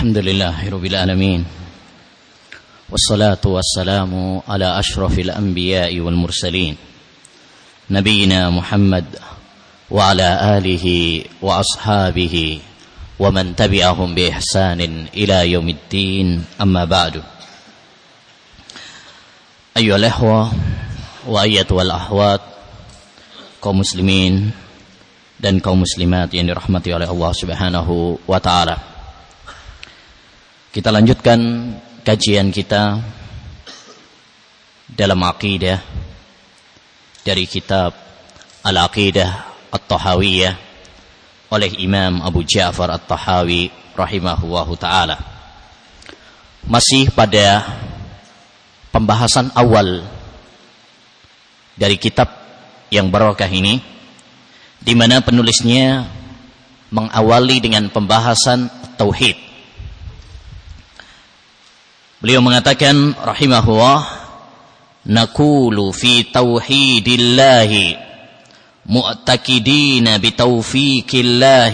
الحمد لله رب العالمين والصلاة والسلام على أشرف الأنبياء والمرسلين نبينا محمد وعلى آله وأصحابه ومن تبعهم بإحسان إلى يوم الدين أما بعد أيها الأخوة وأيتها الأخوات kaum muslimin dan kaum muslimat yang dirahmati oleh Allah Subhanahu wa taala. Kita lanjutkan kajian kita dalam aqidah dari kitab Al-Aqidah At-Tahawiyah oleh Imam Abu Ja'far At-Tahawi rahimahullahu taala. Masih pada pembahasan awal dari kitab yang barokah ini di mana penulisnya mengawali dengan pembahasan tauhid. Beliau mengatakan rahimahullah naqulu fi tauhidillah mu'taqidina bi taufiqillah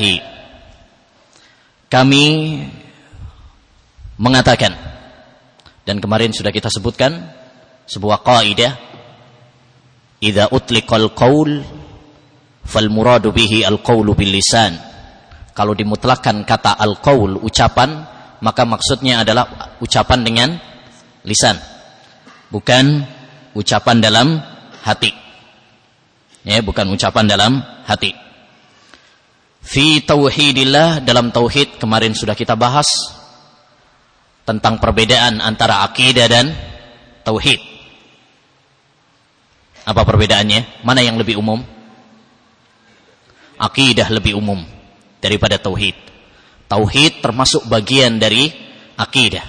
kami mengatakan dan kemarin sudah kita sebutkan sebuah kaidah idza utliqal qaul fal muradu bihi al qaulu bil lisan. Kalau dimutlakan kata al qaul ucapan maka maksudnya adalah ucapan dengan lisan bukan ucapan dalam hati ya bukan ucapan dalam hati fi tauhidillah dalam tauhid kemarin sudah kita bahas tentang perbedaan antara akidah dan tauhid apa perbedaannya? Mana yang lebih umum? Akidah lebih umum daripada tauhid. Tauhid termasuk bagian dari akidah.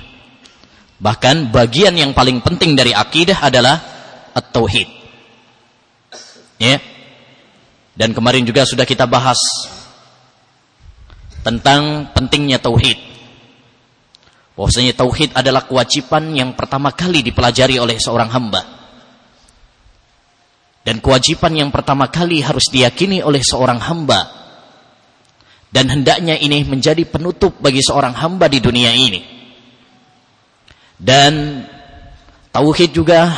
Bahkan bagian yang paling penting dari akidah adalah at-tauhid. Ya. Dan kemarin juga sudah kita bahas tentang pentingnya tauhid. Bahwasanya tauhid adalah kewajiban yang pertama kali dipelajari oleh seorang hamba. Dan kewajiban yang pertama kali harus diyakini oleh seorang hamba. Dan hendaknya ini menjadi penutup bagi seorang hamba di dunia ini. Dan tauhid juga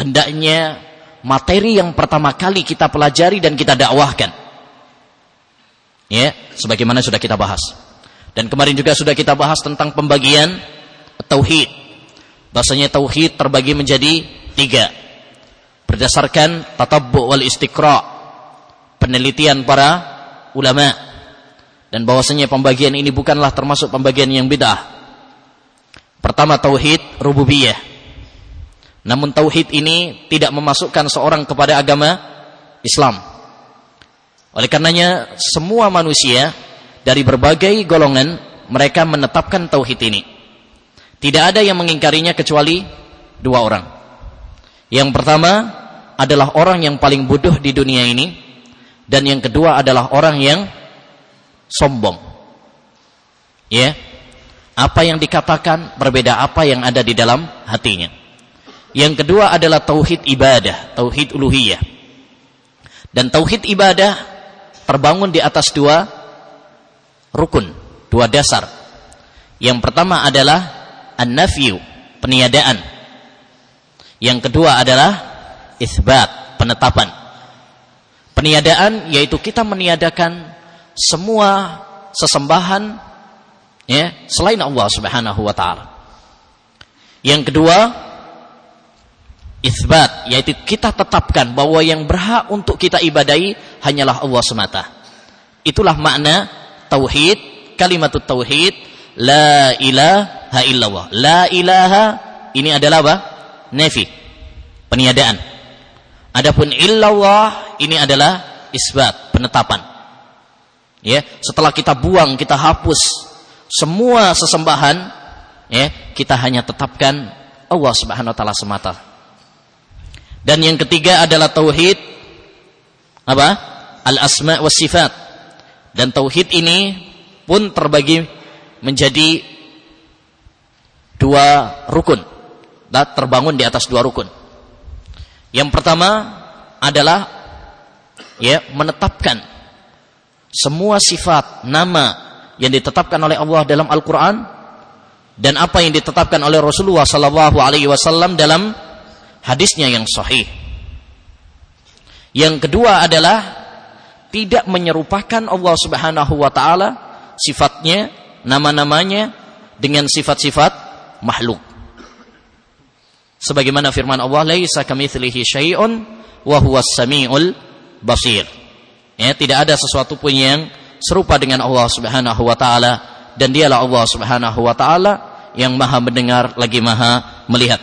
hendaknya materi yang pertama kali kita pelajari dan kita dakwahkan. Ya, sebagaimana sudah kita bahas. Dan kemarin juga sudah kita bahas tentang pembagian tauhid. Bahasanya tauhid terbagi menjadi tiga berdasarkan tatabbu wal istiqra penelitian para ulama dan bahwasanya pembagian ini bukanlah termasuk pembagian yang bid'ah. Pertama tauhid rububiyah. Namun tauhid ini tidak memasukkan seorang kepada agama Islam. Oleh karenanya semua manusia dari berbagai golongan mereka menetapkan tauhid ini. Tidak ada yang mengingkarinya kecuali dua orang. Yang pertama adalah orang yang paling bodoh di dunia ini dan yang kedua adalah orang yang sombong. Ya. Apa yang dikatakan berbeda apa yang ada di dalam hatinya. Yang kedua adalah tauhid ibadah, tauhid uluhiyah. Dan tauhid ibadah terbangun di atas dua rukun, dua dasar. Yang pertama adalah an-nafyu, peniadaan yang kedua adalah isbat, penetapan. Peniadaan yaitu kita meniadakan semua sesembahan ya selain Allah Subhanahu wa taala. Yang kedua isbat yaitu kita tetapkan bahwa yang berhak untuk kita ibadahi hanyalah Allah semata. Itulah makna tauhid, kalimat tauhid, la ilaha illallah. La ilaha ini adalah apa? nefi, peniadaan. Adapun illallah ini adalah isbat, penetapan. Ya, setelah kita buang, kita hapus semua sesembahan, ya, kita hanya tetapkan Allah Subhanahu wa taala semata. Dan yang ketiga adalah tauhid apa? Al-asma was sifat. Dan tauhid ini pun terbagi menjadi dua rukun terbangun di atas dua rukun. Yang pertama adalah ya menetapkan semua sifat nama yang ditetapkan oleh Allah dalam Al-Qur'an dan apa yang ditetapkan oleh Rasulullah sallallahu alaihi wasallam dalam hadisnya yang sahih. Yang kedua adalah tidak menyerupakan Allah Subhanahu wa taala sifatnya, nama-namanya dengan sifat-sifat makhluk. Sebagaimana firman Allah, "Laisa kamitslihi syai'un wa huwas samiul basir." Ya, tidak ada sesuatu pun yang serupa dengan Allah Subhanahu wa taala dan dialah Allah Subhanahu wa taala yang Maha mendengar lagi Maha melihat.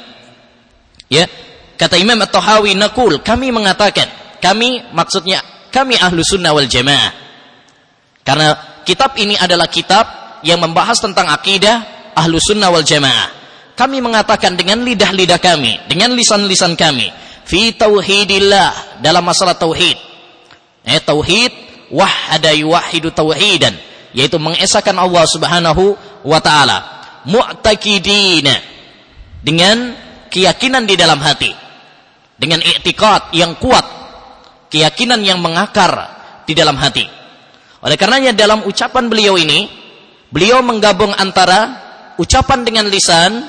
Ya, kata Imam At-Tahawi naqul, kami mengatakan, kami maksudnya kami ahlu sunnah wal jamaah. Karena kitab ini adalah kitab yang membahas tentang akidah ahlu sunnah wal jamaah. Kami mengatakan dengan lidah-lidah kami, dengan lisan-lisan kami, fi tauhidillah dalam masalah tauhid. Eh, tauhid wahada yuwahidu tauhidan yaitu mengesahkan Allah Subhanahu wa taala. Mu'taqidina dengan keyakinan di dalam hati dengan i'tiqad yang kuat keyakinan yang mengakar di dalam hati. Oleh karenanya dalam ucapan beliau ini beliau menggabung antara ucapan dengan lisan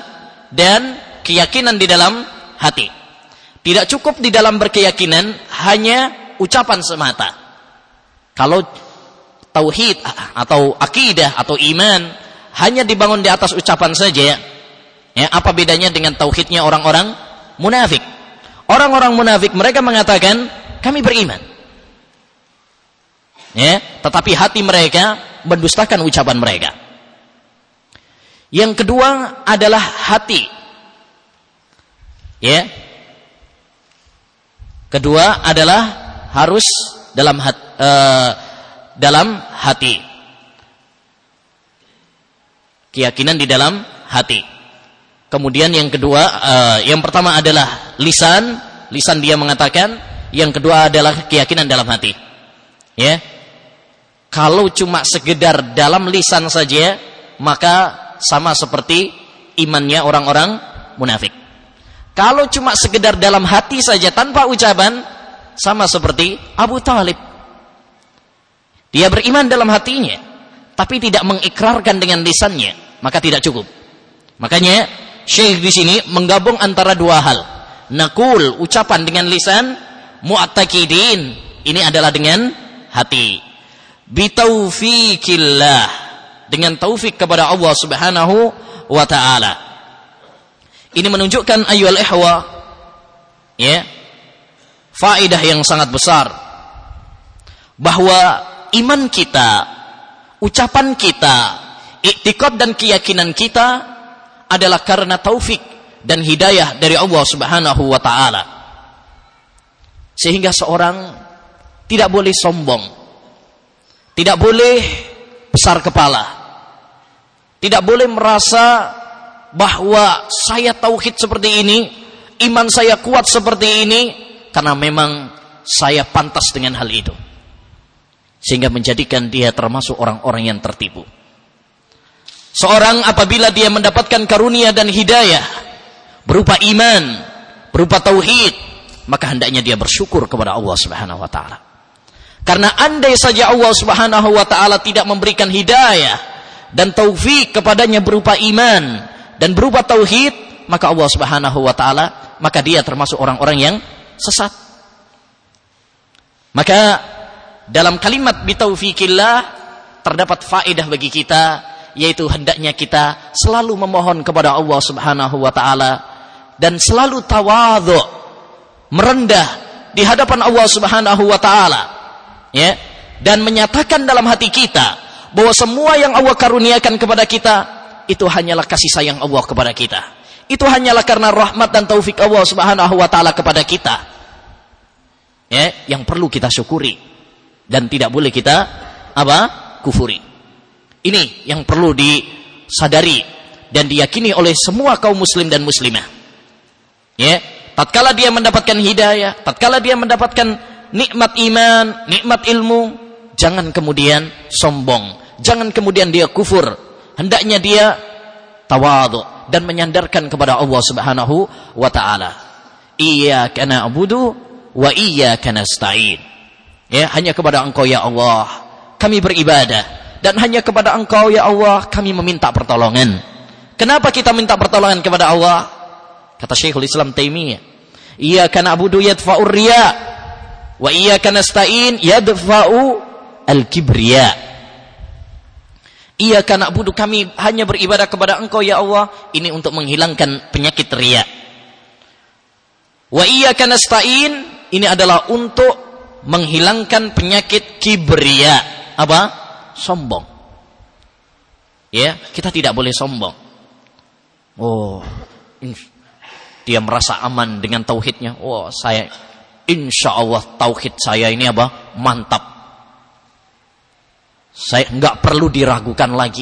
dan keyakinan di dalam hati. Tidak cukup di dalam berkeyakinan hanya ucapan semata kalau tauhid atau akidah atau iman hanya dibangun di atas ucapan saja, ya apa bedanya dengan tauhidnya orang-orang munafik? Orang-orang munafik mereka mengatakan kami beriman. Ya, tetapi hati mereka mendustakan ucapan mereka. Yang kedua adalah hati. Ya. Kedua adalah harus dalam hati, uh, dalam hati. Keyakinan di dalam hati. Kemudian yang kedua, uh, yang pertama adalah lisan, lisan dia mengatakan, yang kedua adalah keyakinan dalam hati. Ya. Kalau cuma sekedar dalam lisan saja, maka sama seperti imannya orang-orang munafik. Kalau cuma sekedar dalam hati saja tanpa ucapan, sama seperti Abu Talib. Dia beriman dalam hatinya, tapi tidak mengikrarkan dengan lisannya, maka tidak cukup. Makanya Syekh di sini menggabung antara dua hal. Nakul ucapan dengan lisan, mu'taqidin ini adalah dengan hati. Bitaufikillah dengan taufik kepada Allah Subhanahu wa taala. Ini menunjukkan ayyul ihwa ya faedah yang sangat besar bahwa iman kita, ucapan kita, iktikad dan keyakinan kita adalah karena taufik dan hidayah dari Allah Subhanahu wa taala. Sehingga seorang tidak boleh sombong. Tidak boleh besar kepala. Tidak boleh merasa bahwa saya tauhid seperti ini, iman saya kuat seperti ini, karena memang saya pantas dengan hal itu. Sehingga menjadikan dia termasuk orang-orang yang tertipu. Seorang apabila dia mendapatkan karunia dan hidayah berupa iman, berupa tauhid, maka hendaknya dia bersyukur kepada Allah Subhanahu wa taala. Karena andai saja Allah Subhanahu wa taala tidak memberikan hidayah dan taufik kepadanya berupa iman dan berupa tauhid, maka Allah Subhanahu wa taala maka dia termasuk orang-orang yang sesat. Maka dalam kalimat bitaufikillah terdapat faedah bagi kita yaitu hendaknya kita selalu memohon kepada Allah Subhanahu wa taala dan selalu tawadhu merendah di hadapan Allah Subhanahu wa taala ya dan menyatakan dalam hati kita bahwa semua yang Allah karuniakan kepada kita itu hanyalah kasih sayang Allah kepada kita itu hanyalah karena rahmat dan taufik Allah Subhanahu wa taala kepada kita. Ya, yang perlu kita syukuri dan tidak boleh kita apa? kufuri. Ini yang perlu disadari dan diyakini oleh semua kaum muslim dan muslimah. Ya, tatkala dia mendapatkan hidayah, tatkala dia mendapatkan nikmat iman, nikmat ilmu, jangan kemudian sombong, jangan kemudian dia kufur. Hendaknya dia tawadhu dan menyandarkan kepada Allah Subhanahu wa taala. Iyyaka na'budu wa iyyaka nasta'in. Ya, hanya kepada Engkau ya Allah kami beribadah dan hanya kepada Engkau ya Allah kami meminta pertolongan. Kenapa kita minta pertolongan kepada Allah? Kata Syekhul Islam Taimiyah, "Iyyaka na'budu yadfa'ur riya wa iyyaka nasta'in yadfa'u al-kibriya." Iyyaka na'budu kami hanya beribadah kepada Engkau ya Allah, ini untuk menghilangkan penyakit riya. Wa iyyaka nasta'in ini adalah untuk menghilangkan penyakit kibriya. Apa? Sombong. Ya, kita tidak boleh sombong. Oh, dia merasa aman dengan tauhidnya. Oh, saya insya Allah tauhid saya ini apa? Mantap. Saya nggak perlu diragukan lagi,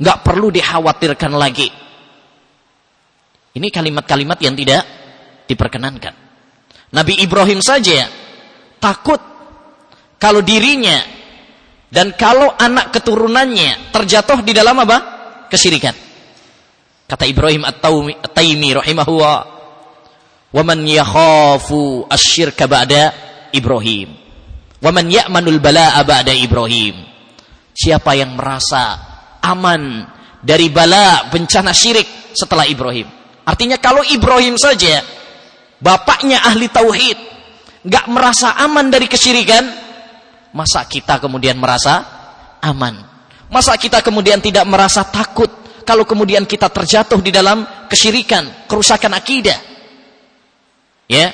nggak perlu dikhawatirkan lagi. Ini kalimat-kalimat yang tidak diperkenankan. Nabi Ibrahim saja takut kalau dirinya dan kalau anak keturunannya terjatuh di dalam apa? Kesyirikan. Kata Ibrahim At-Taimi rahimahullah, "Wa man yakhafu asyirka ba'da Ibrahim, wa man ya'manul bala'a ba'da Ibrahim." Siapa yang merasa aman dari bala bencana syirik setelah Ibrahim? Artinya kalau Ibrahim saja bapaknya ahli tauhid, nggak merasa aman dari kesyirikan, masa kita kemudian merasa aman? Masa kita kemudian tidak merasa takut kalau kemudian kita terjatuh di dalam kesyirikan, kerusakan akidah? Ya,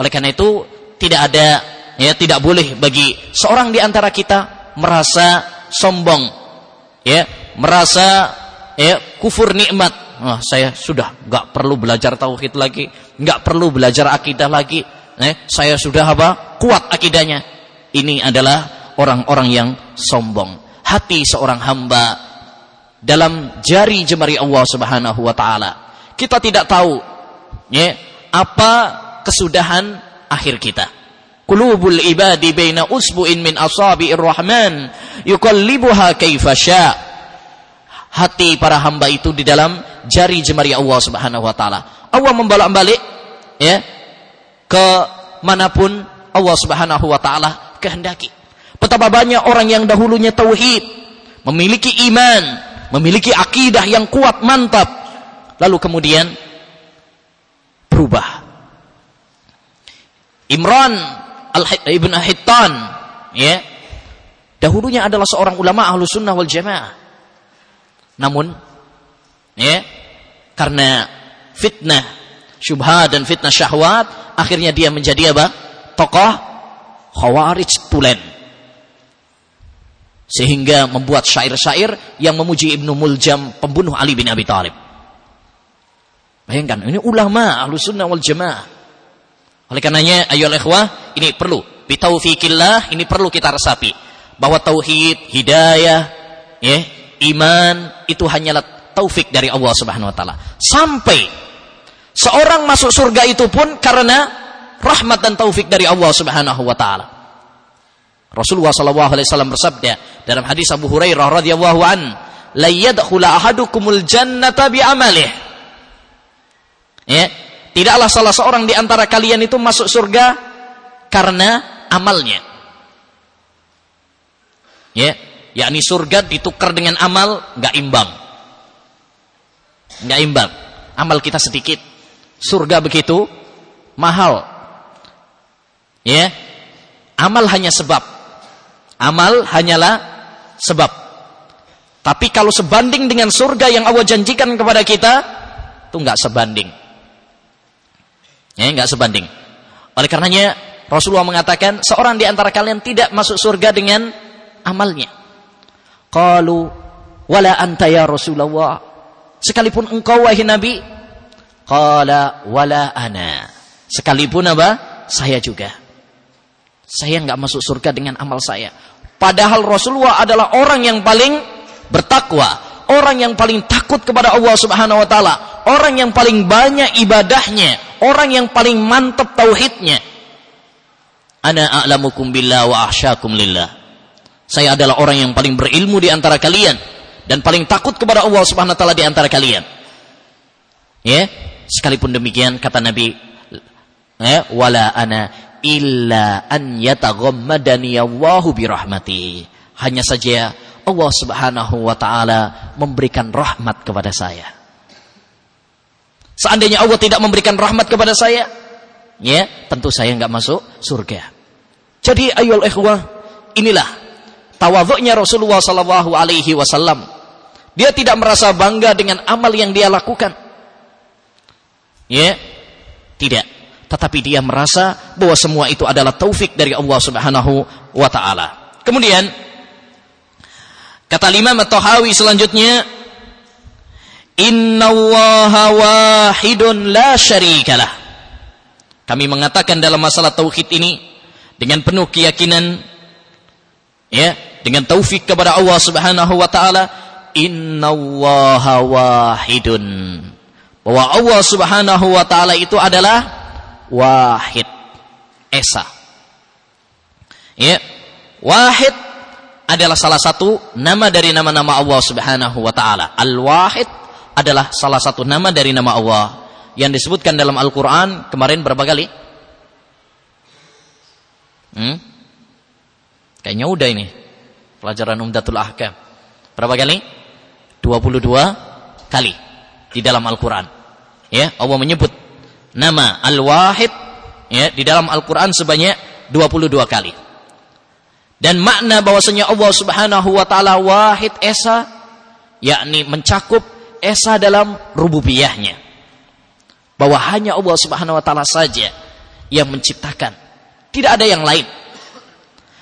oleh karena itu tidak ada ya tidak boleh bagi seorang di antara kita merasa sombong, ya, merasa ya kufur nikmat oh, saya sudah nggak perlu belajar tauhid lagi, nggak perlu belajar akidah lagi. Eh, saya sudah apa? Kuat akidahnya. Ini adalah orang-orang yang sombong. Hati seorang hamba dalam jari jemari Allah Subhanahu wa taala. Kita tidak tahu ya, apa kesudahan akhir kita. Qulubul ibadi baina usbu'in min asabi'ir rahman yuqallibuha kaifa syaa hati para hamba itu di dalam jari jemari Allah Subhanahu wa taala. Allah membolak-balik ya ke mana pun Allah Subhanahu wa taala kehendaki. Betapa banyak orang yang dahulunya tauhid, memiliki iman, memiliki akidah yang kuat mantap, lalu kemudian berubah. Imran al ibn Hittan, ya, dahulunya adalah seorang ulama ahlu sunnah wal jamaah namun ya karena fitnah syubhat dan fitnah syahwat akhirnya dia menjadi apa? Tokoh khawarij tulen. Sehingga membuat syair-syair yang memuji Ibnu Muljam pembunuh Ali bin Abi Thalib. Bayangkan, ini ulama ahlu sunnah wal jamaah. Oleh karenanya, ayo ikhwah, ini perlu. Bitaufikillah, ini perlu kita resapi. Bahwa tauhid, hidayah, ya, iman itu hanyalah taufik dari Allah Subhanahu wa taala. Sampai seorang masuk surga itu pun karena rahmat dan taufik dari Allah Subhanahu wa taala. Rasulullah sallallahu alaihi wasallam bersabda dalam hadis Abu Hurairah radhiyallahu an, "La yadkhulu ahadukumul jannata bi amalih." Ya, tidaklah salah seorang di antara kalian itu masuk surga karena amalnya. Ya, yakni surga ditukar dengan amal nggak imbang. Nggak imbang. Amal kita sedikit. Surga begitu mahal. Ya amal hanya sebab. Amal hanyalah sebab. Tapi kalau sebanding dengan surga yang Allah janjikan kepada kita itu nggak sebanding ya nggak sebanding oleh karenanya Rasulullah mengatakan seorang di antara kalian tidak masuk surga dengan amalnya Qalu wala anta ya Rasulullah. Sekalipun engkau wahai Nabi. Qala wala ana. Sekalipun apa? Saya juga. Saya enggak masuk surga dengan amal saya. Padahal Rasulullah adalah orang yang paling bertakwa, orang yang paling takut kepada Allah Subhanahu wa taala, orang yang paling banyak ibadahnya, orang yang paling mantap tauhidnya. Ana a'lamukum billah wa ahsyakum lillah. Saya adalah orang yang paling berilmu di antara kalian dan paling takut kepada Allah Subhanahu wa taala di antara kalian. Ya, sekalipun demikian kata Nabi ya, wala ana illa an yataghammadani Allahu bi rahmati. Hanya saja Allah Subhanahu wa taala memberikan rahmat kepada saya. Seandainya Allah tidak memberikan rahmat kepada saya, ya, tentu saya nggak masuk surga. Jadi ayol ikhwah, inilah tawaduknya Rasulullah sallallahu alaihi wasallam. Dia tidak merasa bangga dengan amal yang dia lakukan. Ya, tidak. Tetapi dia merasa bahwa semua itu adalah taufik dari Allah Subhanahu wa taala. Kemudian kata Imam At-Tahawi selanjutnya Innallaha wahidun la syarikalah. Kami mengatakan dalam masalah tauhid ini dengan penuh keyakinan ya, dengan taufik kepada Allah Subhanahu wa taala, innallaha wahidun. Bahwa Allah Subhanahu wa taala itu adalah wahid, esa. Ya. Wahid adalah salah satu nama dari nama-nama Allah Subhanahu wa taala. Al-Wahid adalah salah satu nama dari nama Allah yang disebutkan dalam Al-Qur'an kemarin berapa kali? Hmm? Kayaknya udah ini. Pelajaran Umdatul Ahkam. Berapa kali? 22 kali di dalam Al-Qur'an. Ya, Allah menyebut nama Al-Wahid ya di dalam Al-Qur'an sebanyak 22 kali. Dan makna bahwasanya Allah Subhanahu wa taala wahid esa yakni mencakup esa dalam rububiyahnya. Bahwa hanya Allah Subhanahu wa taala saja yang menciptakan. Tidak ada yang lain.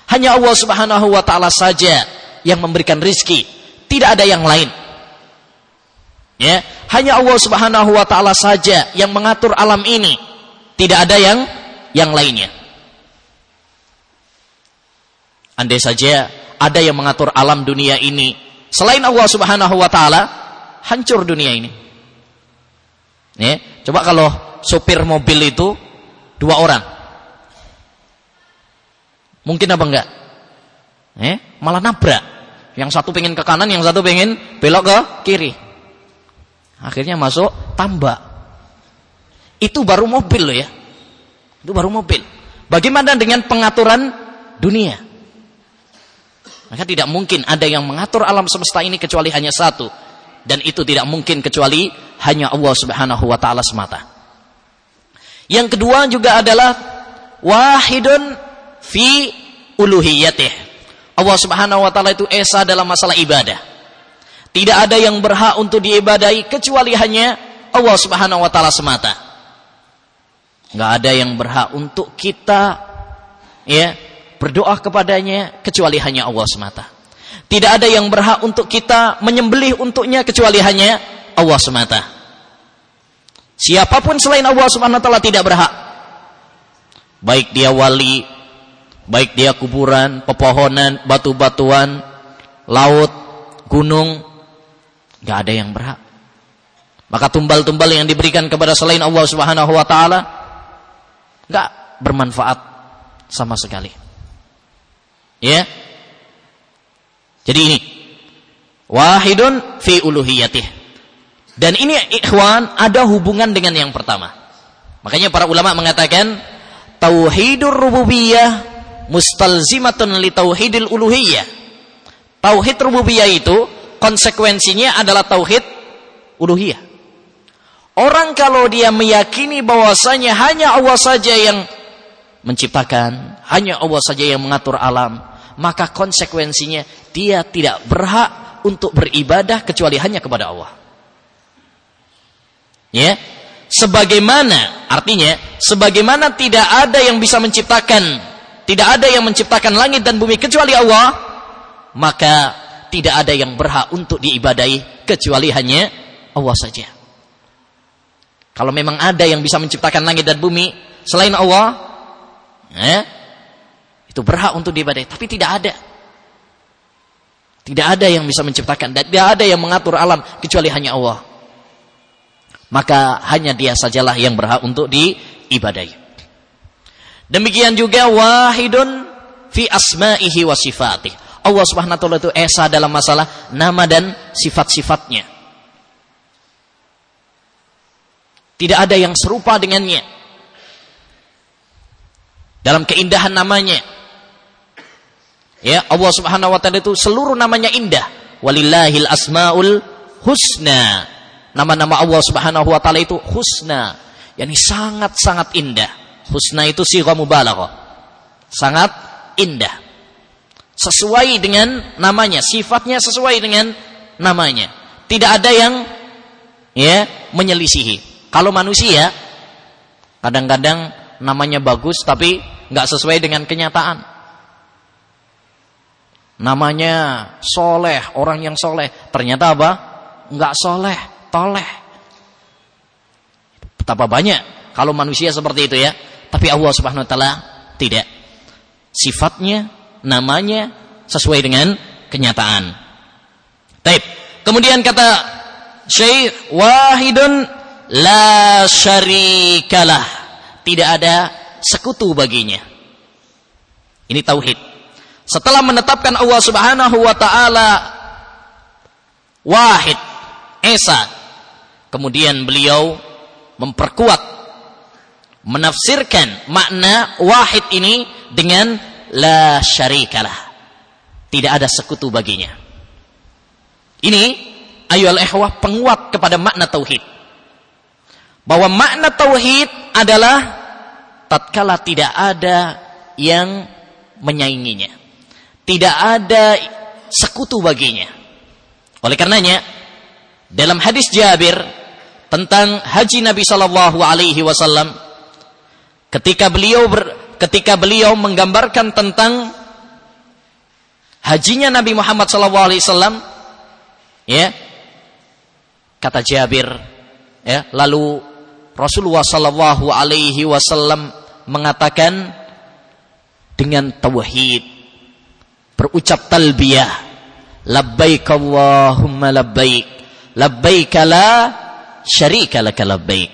Hanya Allah Subhanahu wa taala saja yang memberikan rizki. Tidak ada yang lain. Ya, hanya Allah Subhanahu wa taala saja yang mengatur alam ini. Tidak ada yang yang lainnya. Andai saja ada yang mengatur alam dunia ini selain Allah Subhanahu wa taala, hancur dunia ini. Ya, coba kalau sopir mobil itu dua orang. Mungkin apa enggak? Eh, malah nabrak. Yang satu pengen ke kanan, yang satu pengen belok ke kiri. Akhirnya masuk tambak. Itu baru mobil loh ya. Itu baru mobil. Bagaimana dengan pengaturan dunia? Maka tidak mungkin ada yang mengatur alam semesta ini kecuali hanya satu. Dan itu tidak mungkin kecuali hanya Allah subhanahu wa ta'ala semata. Yang kedua juga adalah wahidun fi uluhiyatih. Allah subhanahu wa ta'ala itu esa dalam masalah ibadah. Tidak ada yang berhak untuk diibadai kecuali hanya Allah subhanahu wa ta'ala semata. Nggak ada yang berhak untuk kita ya berdoa kepadanya kecuali hanya Allah semata. Tidak ada yang berhak untuk kita menyembelih untuknya kecuali hanya Allah semata. Siapa pun selain Allah Subhanahu wa taala tidak berhak. Baik dia wali, baik dia kuburan, pepohonan, batu-batuan, laut, gunung, nggak ada yang berhak. Maka tumbal-tumbal yang diberikan kepada selain Allah Subhanahu wa taala nggak bermanfaat sama sekali. Ya. Jadi ini wahidun fi uluhiyatih. Dan ini ikhwan ada hubungan dengan yang pertama. Makanya para ulama mengatakan tauhidur rububiyah mustalzimatun li tauhidil uluhiyah. Tauhid rububiyah itu konsekuensinya adalah tauhid uluhiyah. Orang kalau dia meyakini bahwasanya hanya Allah saja yang menciptakan, hanya Allah saja yang mengatur alam, maka konsekuensinya dia tidak berhak untuk beribadah kecuali hanya kepada Allah. Ya. Sebagaimana artinya sebagaimana tidak ada yang bisa menciptakan, tidak ada yang menciptakan langit dan bumi kecuali Allah, maka tidak ada yang berhak untuk diibadai kecuali hanya Allah saja. Kalau memang ada yang bisa menciptakan langit dan bumi selain Allah, eh, itu berhak untuk diibadai, tapi tidak ada. Tidak ada yang bisa menciptakan dan tidak ada yang mengatur alam kecuali hanya Allah. Maka hanya dia sajalah yang berhak untuk diibadai. Demikian juga wahidun fi asma'ihi wa sifatih. Allah Subhanahu wa itu esa dalam masalah nama dan sifat-sifatnya. Tidak ada yang serupa dengannya. Dalam keindahan namanya, Ya, Allah Subhanahu wa taala itu seluruh namanya indah. Walillahil asmaul husna. nama-nama Allah Subhanahu wa taala itu husna, yakni sangat-sangat indah. Husna itu sigha mubalaghah. Sangat indah. Sesuai dengan namanya, sifatnya sesuai dengan namanya. Tidak ada yang ya menyelisihi. Kalau manusia kadang-kadang namanya bagus tapi nggak sesuai dengan kenyataan. Namanya soleh, orang yang soleh. Ternyata apa? Nggak soleh, toleh. Betapa banyak kalau manusia seperti itu ya. Tapi Allah subhanahu wa ta'ala tidak. Sifatnya, namanya sesuai dengan kenyataan. Taib. Kemudian kata Syekh wahidun la syarikalah. Tidak ada sekutu baginya. Ini tauhid. Setelah menetapkan Allah Subhanahu wa taala wahid, esa, kemudian beliau memperkuat menafsirkan makna wahid ini dengan la syarikalah. Tidak ada sekutu baginya. Ini ayol ehwah penguat kepada makna tauhid. Bahwa makna tauhid adalah tatkala tidak ada yang menyainginya. Tidak ada sekutu baginya. Oleh karenanya, dalam hadis Jabir tentang haji Nabi Shallallahu Alaihi Wasallam, ketika beliau ber, ketika beliau menggambarkan tentang hajinya Nabi Muhammad Shallallahu Alaihi Wasallam, ya kata Jabir, ya lalu Rasulullah Shallallahu Alaihi Wasallam mengatakan dengan tauhid berucap talbiyah. Labbaik Allahumma labbaik. Labbaik la syarika laka labbaik.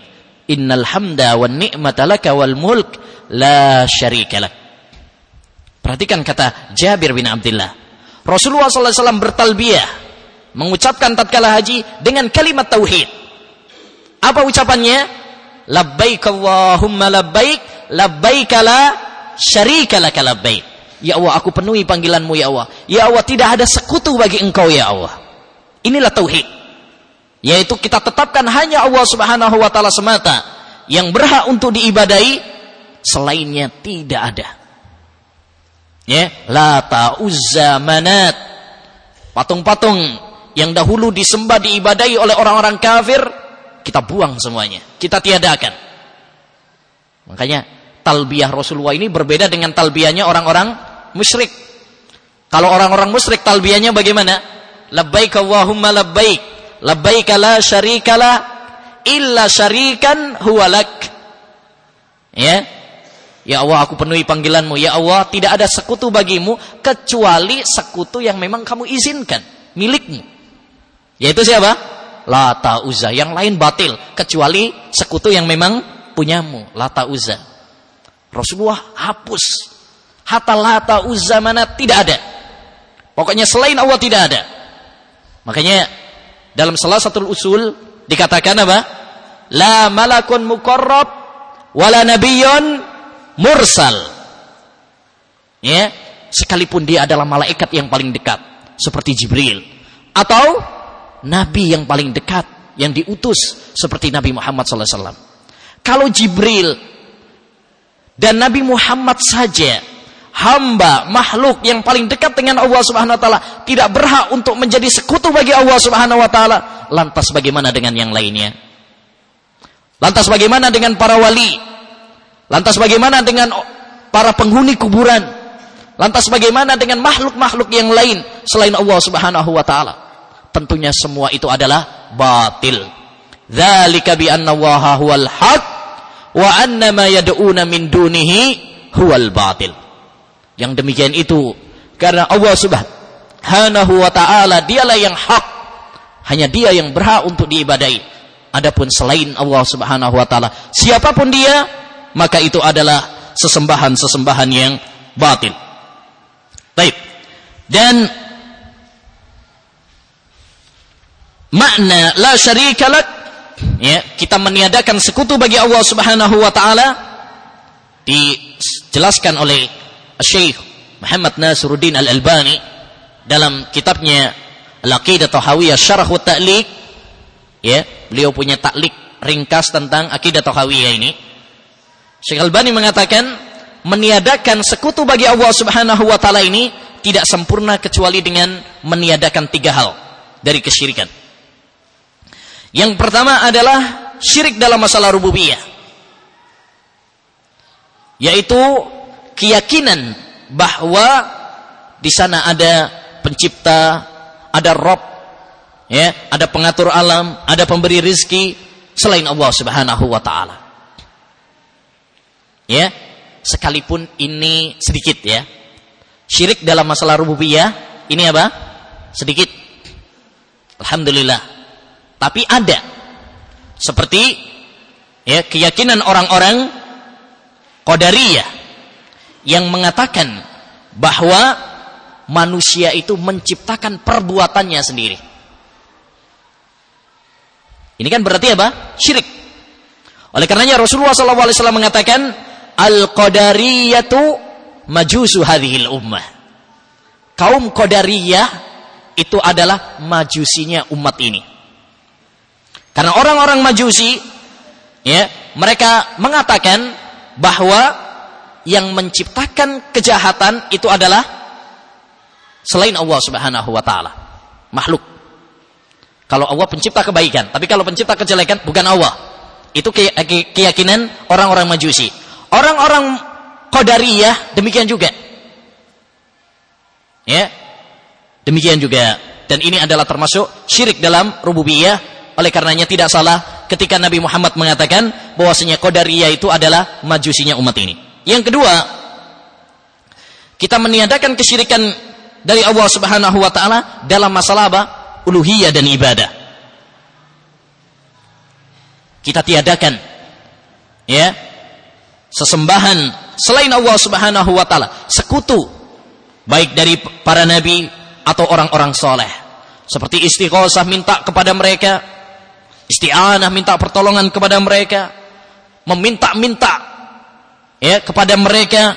Innal hamda wan ni'mata laka wal mulk la syarika lak. Perhatikan kata Jabir bin Abdullah. Rasulullah SAW bertalbiyah mengucapkan tatkala haji dengan kalimat tauhid. Apa ucapannya? Labbaik Allahumma labbaik labbaik la syarika laka labbaik Ya Allah, aku penuhi panggilanmu ya Allah. Ya Allah, tidak ada sekutu bagi engkau ya Allah. Inilah tauhid. Yaitu kita tetapkan hanya Allah subhanahu wa ta'ala semata. Yang berhak untuk diibadai. Selainnya tidak ada. Ya, Lata, Uzza, Manat. Patung-patung yang dahulu disembah diibadai oleh orang-orang kafir. Kita buang semuanya. Kita tiadakan. Makanya talbiyah Rasulullah ini berbeda dengan talbiyahnya orang-orang musyrik. Kalau orang-orang musyrik talbiyahnya bagaimana? Labbaik Allahumma labbaik. Labbaik la syarikala illa syarikan huwalak. Ya. Ya Allah, aku penuhi panggilanmu. Ya Allah, tidak ada sekutu bagimu kecuali sekutu yang memang kamu izinkan, milikmu. Yaitu siapa? Lata Uzza. Yang lain batil kecuali sekutu yang memang punyamu, Lata Uzza. Rasulullah hapus Hatta lata uzamana tidak ada. Pokoknya selain Allah tidak ada. Makanya dalam salah satu usul dikatakan apa? La malakun mukarrab wala nabiyyun mursal. Ya, sekalipun dia adalah malaikat yang paling dekat seperti Jibril atau nabi yang paling dekat yang diutus seperti Nabi Muhammad SAW. Kalau Jibril dan Nabi Muhammad saja hamba makhluk yang paling dekat dengan Allah Subhanahu wa taala tidak berhak untuk menjadi sekutu bagi Allah Subhanahu wa taala lantas bagaimana dengan yang lainnya? Lantas bagaimana dengan para wali? Lantas bagaimana dengan para penghuni kuburan? Lantas bagaimana dengan makhluk-makhluk yang lain selain Allah Subhanahu wa taala? Tentunya semua itu adalah batil. Dzalika bi anna Allah huwal haq wa anna ma yad'una min dunihi huwal batil yang demikian itu karena Allah Subhanahu wa taala dialah yang hak. Hanya dia yang berhak untuk diibadai. Adapun selain Allah Subhanahu wa taala, siapa pun dia, maka itu adalah sesembahan-sesembahan yang batil. Baik. Dan makna la syarika lak ya, kita meniadakan sekutu bagi Allah Subhanahu wa taala dijelaskan oleh Syekh Muhammad Nasruddin Al-Albani dalam kitabnya Al-Aqidah Tahawiyah Syarah wa Ta'liq Ya, beliau punya taklik ringkas tentang akidah Tahawiyah ini. Syekh Al-Bani mengatakan meniadakan sekutu bagi Allah Subhanahu wa taala ini tidak sempurna kecuali dengan meniadakan tiga hal dari kesyirikan. Yang pertama adalah syirik dalam masalah rububiyah. Yaitu keyakinan bahwa di sana ada pencipta, ada Rob, ya, ada pengatur alam, ada pemberi rizki selain Allah Subhanahu wa taala. Ya, sekalipun ini sedikit ya. Syirik dalam masalah rububiyah ini apa? Sedikit. Alhamdulillah. Tapi ada. Seperti ya keyakinan orang-orang Qadariyah yang mengatakan bahwa manusia itu menciptakan perbuatannya sendiri. Ini kan berarti apa? Syirik. Oleh karenanya Rasulullah SAW mengatakan al-qadariyatu majusu hadhil ummah. Kaum qadariyah itu adalah majusinya umat ini. Karena orang-orang majusi ya, mereka mengatakan bahwa yang menciptakan kejahatan itu adalah selain Allah Subhanahu wa taala, makhluk. Kalau Allah pencipta kebaikan, tapi kalau pencipta kejelekan bukan Allah. Itu keyakinan orang-orang Majusi. Orang-orang Qadariyah demikian juga. Ya. Demikian juga. Dan ini adalah termasuk syirik dalam rububiyah. Oleh karenanya tidak salah ketika Nabi Muhammad mengatakan bahwasanya Qadariyah itu adalah majusinya umat ini. Yang kedua, kita meniadakan kesyirikan dari Allah Subhanahu wa taala dalam masalah apa? uluhiyah dan ibadah. Kita tiadakan ya sesembahan selain Allah Subhanahu wa taala, sekutu baik dari para nabi atau orang-orang soleh. Seperti istighosah minta kepada mereka, isti'anah minta pertolongan kepada mereka, meminta-minta ya kepada mereka.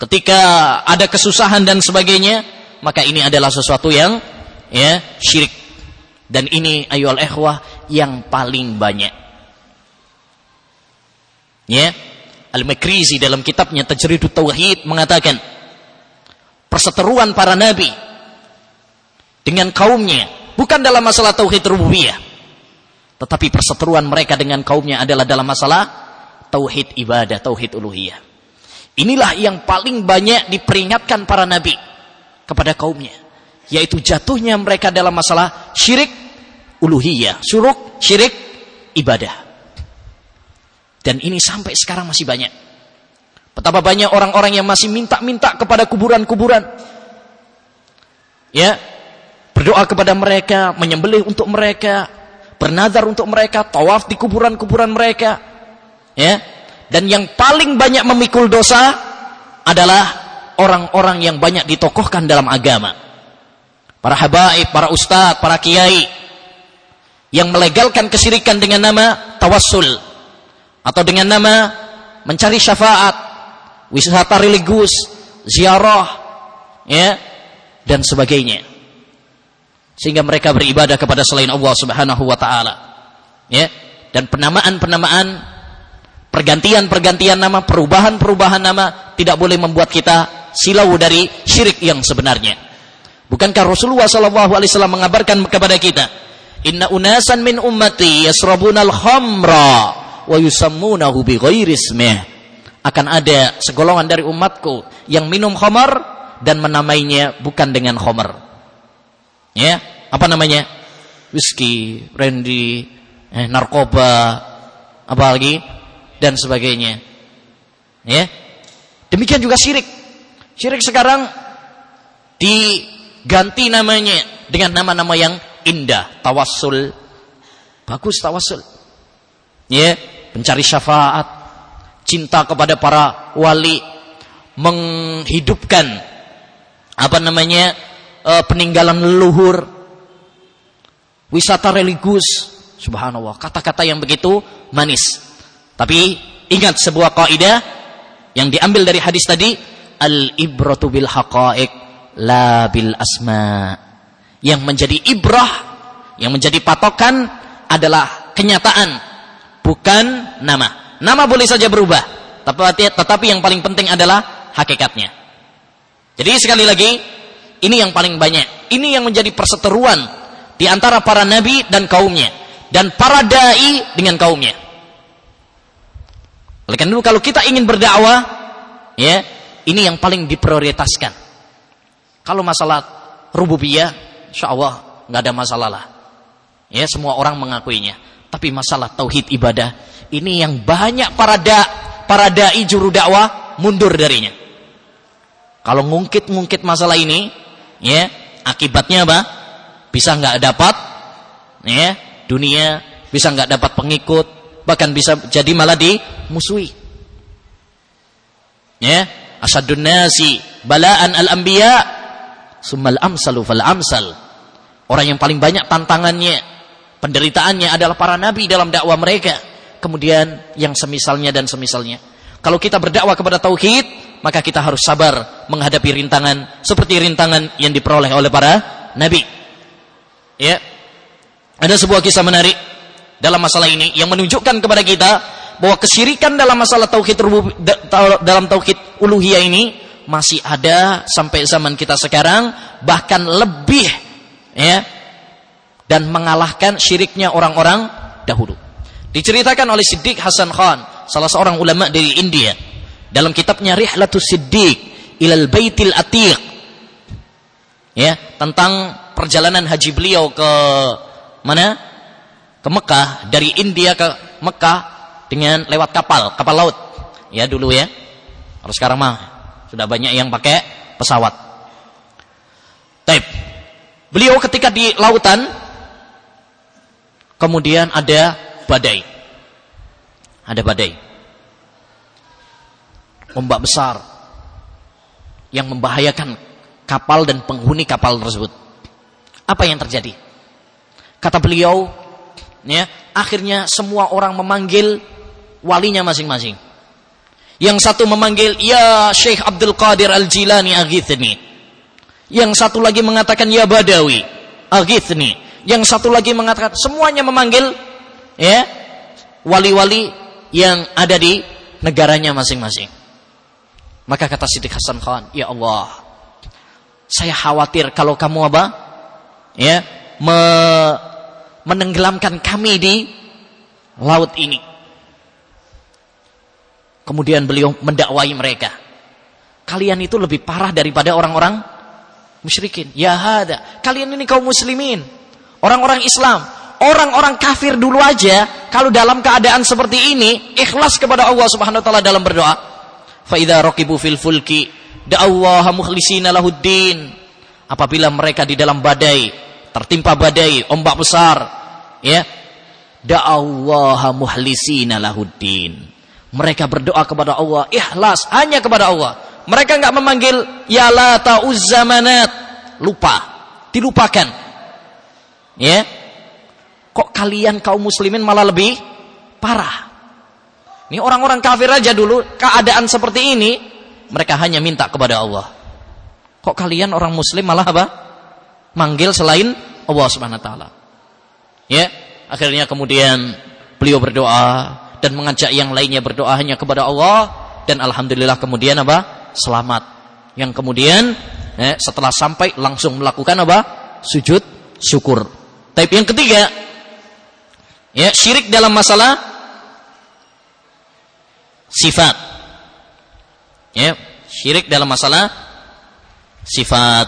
Ketika ada kesusahan dan sebagainya, maka ini adalah sesuatu yang ya syirik. Dan ini ayol ikhwah yang paling banyak. Ya Al-Makrizi dalam kitabnya Tajridut Tauhid mengatakan perseteruan para nabi dengan kaumnya bukan dalam masalah tauhid rububiyah tetapi perseteruan mereka dengan kaumnya adalah dalam masalah tauhid ibadah tauhid uluhiyah inilah yang paling banyak diperingatkan para nabi kepada kaumnya yaitu jatuhnya mereka dalam masalah syirik uluhiyah, suruk syirik ibadah. Dan ini sampai sekarang masih banyak. Betapa banyak orang-orang yang masih minta-minta kepada kuburan-kuburan. Ya, berdoa kepada mereka, menyembelih untuk mereka, bernazar untuk mereka, tawaf di kuburan-kuburan mereka. Ya. Dan yang paling banyak memikul dosa adalah orang-orang yang banyak ditokohkan dalam agama para habaib, para ustadz, para kiai yang melegalkan kesirikan dengan nama tawassul atau dengan nama mencari syafaat, wisata religius, ziarah, ya, dan sebagainya. Sehingga mereka beribadah kepada selain Allah Subhanahu wa taala. Ya, dan penamaan-penamaan pergantian-pergantian nama, perubahan-perubahan nama tidak boleh membuat kita silau dari syirik yang sebenarnya. Bukankah Rasulullah sallallahu alaihi wasallam mengabarkan kepada kita, "Inna unasan min ummati yasrabunal khamra wa yusammunahu bighairi ismih." Akan ada segolongan dari umatku yang minum khamar dan menamainya bukan dengan khamar. Ya, apa namanya? Whisky, brandy, eh, narkoba, apa lagi dan sebagainya. Ya. Demikian juga syirik. Syirik sekarang di ganti namanya dengan nama-nama yang indah, tawassul. Bagus tawassul. Ya, mencari syafaat, cinta kepada para wali, menghidupkan apa namanya? E, peninggalan leluhur. Wisata religius. Subhanallah, kata-kata yang begitu manis. Tapi ingat sebuah kaidah yang diambil dari hadis tadi, al-ibratu bil haqa'iq la bil asma. Yang menjadi ibrah, Yang menjadi patokan adalah kenyataan, bukan nama. Nama boleh saja berubah, tetapi, tetapi yang paling penting adalah hakikatnya. Jadi sekali lagi, ini yang paling banyak. Ini yang menjadi perseteruan di antara para nabi dan kaumnya dan para dai dengan kaumnya. Oleh karena itu kalau kita ingin berdakwah, ya, ini yang paling diprioritaskan. Kalau masalah rububiyah, insya Allah nggak ada masalah lah. Ya, semua orang mengakuinya. Tapi masalah tauhid ibadah, ini yang banyak para da, para dai juru dakwah mundur darinya. Kalau ngungkit-ngungkit masalah ini, ya, akibatnya apa? Bisa nggak dapat, ya, dunia, bisa nggak dapat pengikut, bahkan bisa jadi malah dimusuhi. Ya, asadun nasi balaan al-anbiya summal amsalu fal amsal. Orang yang paling banyak tantangannya, penderitaannya adalah para nabi dalam dakwah mereka. Kemudian yang semisalnya dan semisalnya. Kalau kita berdakwah kepada tauhid, maka kita harus sabar menghadapi rintangan seperti rintangan yang diperoleh oleh para nabi. Ya. Ada sebuah kisah menarik dalam masalah ini yang menunjukkan kepada kita bahwa kesyirikan dalam masalah tauhid dalam tauhid uluhiyah ini masih ada sampai zaman kita sekarang bahkan lebih ya dan mengalahkan syiriknya orang-orang dahulu. Diceritakan oleh Siddiq Hasan Khan, salah seorang ulama dari India, dalam kitabnya Rihlatus Siddiq ilal Baitil Atiq. Ya, tentang perjalanan haji beliau ke mana? Ke Mekah, dari India ke Mekah dengan lewat kapal, kapal laut. Ya dulu ya. Kalau sekarang mah sudah banyak yang pakai pesawat. Tape. Beliau ketika di lautan kemudian ada badai. Ada badai. Ombak besar yang membahayakan kapal dan penghuni kapal tersebut. Apa yang terjadi? Kata beliau, ya, akhirnya semua orang memanggil walinya masing-masing. Yang satu memanggil, Ya Syekh Abdul Qadir Al-Jilani aghithni. Yang satu lagi mengatakan, Ya Badawi aghithni. Yang satu lagi mengatakan, semuanya memanggil ya wali-wali yang ada di negaranya masing-masing. Maka kata Siddiq Hasan Khan, Ya Allah, saya khawatir kalau kamu apa? Ya, me menenggelamkan kami di laut ini. Kemudian beliau mendakwai mereka. Kalian itu lebih parah daripada orang-orang musyrikin. Ya hada. Kalian ini kaum muslimin. Orang-orang Islam. Orang-orang kafir dulu aja. Kalau dalam keadaan seperti ini. Ikhlas kepada Allah subhanahu wa ta'ala dalam berdoa. Fa'idha rokibu fil fulki. Da'awaha mukhlisina lahuddin. Apabila mereka di dalam badai. Tertimpa badai. Ombak besar. Ya. Da'awaha mukhlisina lahuddin mereka berdoa kepada Allah, ikhlas hanya kepada Allah. Mereka enggak memanggil ya lata uzzamanat, lupa, dilupakan. Ya. Kok kalian kaum muslimin malah lebih parah? Ini orang-orang kafir aja dulu keadaan seperti ini, mereka hanya minta kepada Allah. Kok kalian orang muslim malah apa? Manggil selain Allah Subhanahu wa taala. Ya, akhirnya kemudian beliau berdoa, dan mengajak yang lainnya berdoa hanya kepada Allah dan alhamdulillah kemudian apa? selamat. Yang kemudian eh, setelah sampai langsung melakukan apa? sujud syukur. Tapi yang ketiga ya syirik dalam masalah sifat. Ya, syirik dalam masalah sifat.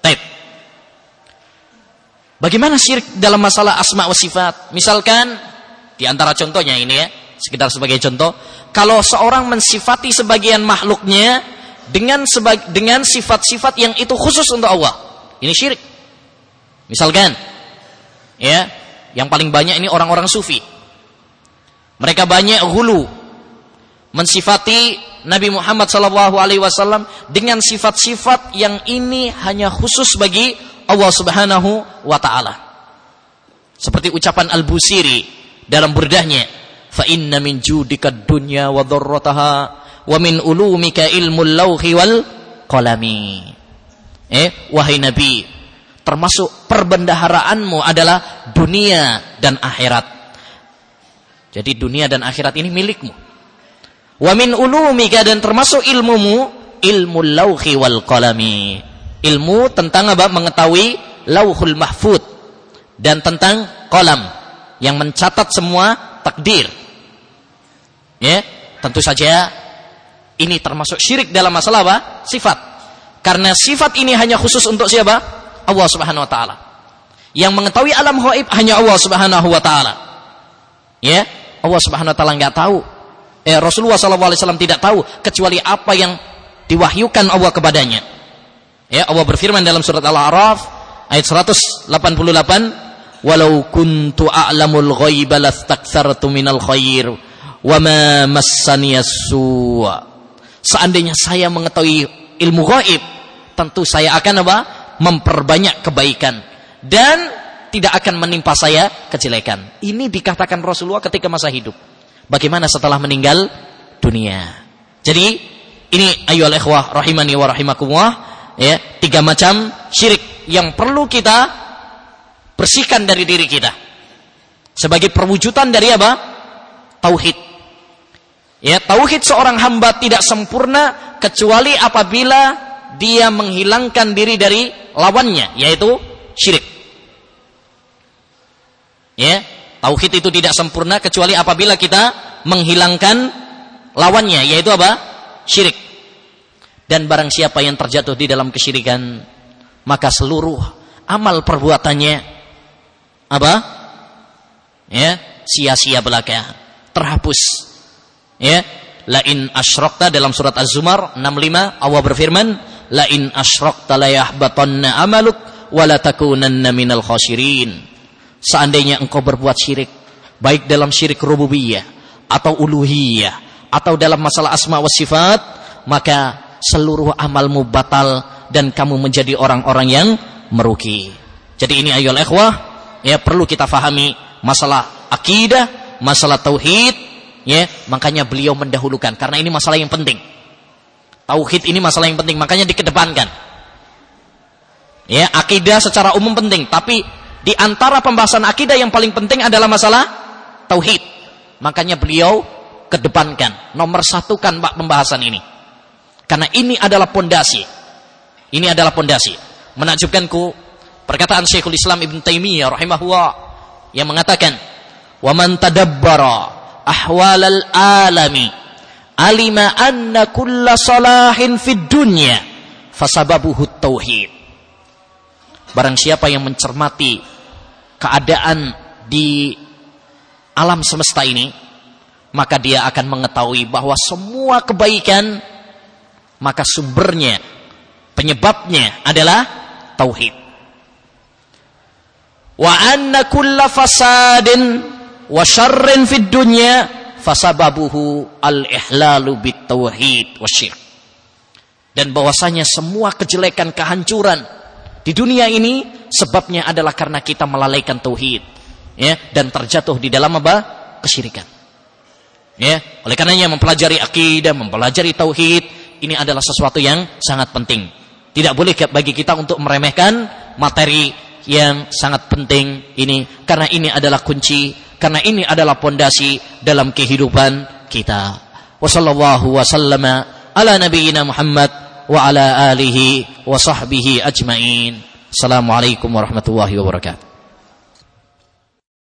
Taib. Bagaimana syirik dalam masalah asma wa sifat? Misalkan di antara contohnya ini ya, sekitar sebagai contoh, kalau seorang mensifati sebagian makhluknya dengan sebag dengan sifat-sifat yang itu khusus untuk Allah, ini syirik. Misalkan, ya, yang paling banyak ini orang-orang sufi. Mereka banyak hulu mensifati Nabi Muhammad SAW dengan sifat-sifat yang ini hanya khusus bagi Allah Subhanahu wa taala. Seperti ucapan Al-Busiri dalam burdahnya fa inna min judika dunya wa dharrataha wa min ulumika ilmul lawhi wal qalami eh wahai nabi termasuk perbendaharaanmu adalah dunia dan akhirat. Jadi dunia dan akhirat ini milikmu. Wa min ulumika dan termasuk ilmumu ilmu lauhi wal qalami. Ilmu tentang apa? Mengetahui lauhul mahfud dan tentang kolam yang mencatat semua takdir. Ya, tentu saja ini termasuk syirik dalam masalah apa? Sifat. Karena sifat ini hanya khusus untuk siapa? Allah Subhanahu wa taala. Yang mengetahui alam gaib hanya Allah Subhanahu wa taala. Ya, Allah Subhanahu wa taala enggak tahu. Eh, Rasulullah SAW tidak tahu kecuali apa yang diwahyukan Allah kepadanya. Ya, Allah berfirman dalam surat Al-A'raf ayat 188, "Walau kuntu a'lamul ghaiba lastakthartu minal khair wa ma massaniyas su'." Seandainya saya mengetahui ilmu gaib, tentu saya akan apa? Memperbanyak kebaikan dan tidak akan menimpa saya kejelekan. Ini dikatakan Rasulullah ketika masa hidup. Bagaimana setelah meninggal dunia? Jadi ini ayo ikhwah rahimani wa rahimakumullah ya, tiga macam syirik yang perlu kita bersihkan dari diri kita. Sebagai perwujudan dari apa? Tauhid. Ya, tauhid seorang hamba tidak sempurna kecuali apabila dia menghilangkan diri dari lawannya, yaitu syirik. Ya, tauhid itu tidak sempurna kecuali apabila kita menghilangkan lawannya, yaitu apa? Syirik. Dan barang siapa yang terjatuh di dalam kesyirikan, maka seluruh amal perbuatannya apa? Ya, sia-sia belaka, terhapus ya la in dalam surat Az-Zumar 65 Allah berfirman la in asyrakta la amaluk wa la takunanna minal khasirin seandainya engkau berbuat syirik baik dalam syirik rububiyah atau uluhiyah atau dalam masalah asma wa sifat maka seluruh amalmu batal dan kamu menjadi orang-orang yang merugi. Jadi ini ayol ikhwah ya perlu kita fahami masalah akidah masalah tauhid ya. Makanya beliau mendahulukan karena ini masalah yang penting. Tauhid ini masalah yang penting makanya dikedepankan. Ya akidah secara umum penting tapi di antara pembahasan akidah yang paling penting adalah masalah tauhid. Makanya beliau kedepankan nomor satu kan pak pembahasan ini karena ini adalah pondasi. Ini adalah pondasi. Menakjubkanku perkataan Syekhul Islam Ibn Taimiyah rahimahullah yang mengatakan wa man tadabbara ahwal al-alami alima anna kulla salahin fid dunya fasababuhu tauhid. Barang siapa yang mencermati keadaan di alam semesta ini maka dia akan mengetahui bahwa semua kebaikan maka sumbernya penyebabnya adalah tauhid wa anna kulla fasadin wa syarrin fid dunya fasababuhu al-ihlalu bitauhid wasyirk. Dan bahwasanya semua kejelekan kehancuran di dunia ini sebabnya adalah karena kita melalaikan tauhid ya dan terjatuh di dalam apa? kesyirikan. Ya, oleh karenanya mempelajari akidah, mempelajari tauhid ini adalah sesuatu yang sangat penting. Tidak boleh bagi kita untuk meremehkan materi yang sangat penting ini karena ini adalah kunci karena ini adalah pondasi dalam kehidupan kita. Wassallallahu wasallama ala nabiyyina Muhammad wa ala alihi wa sahbihi ajmain. Assalamualaikum warahmatullahi wabarakatuh.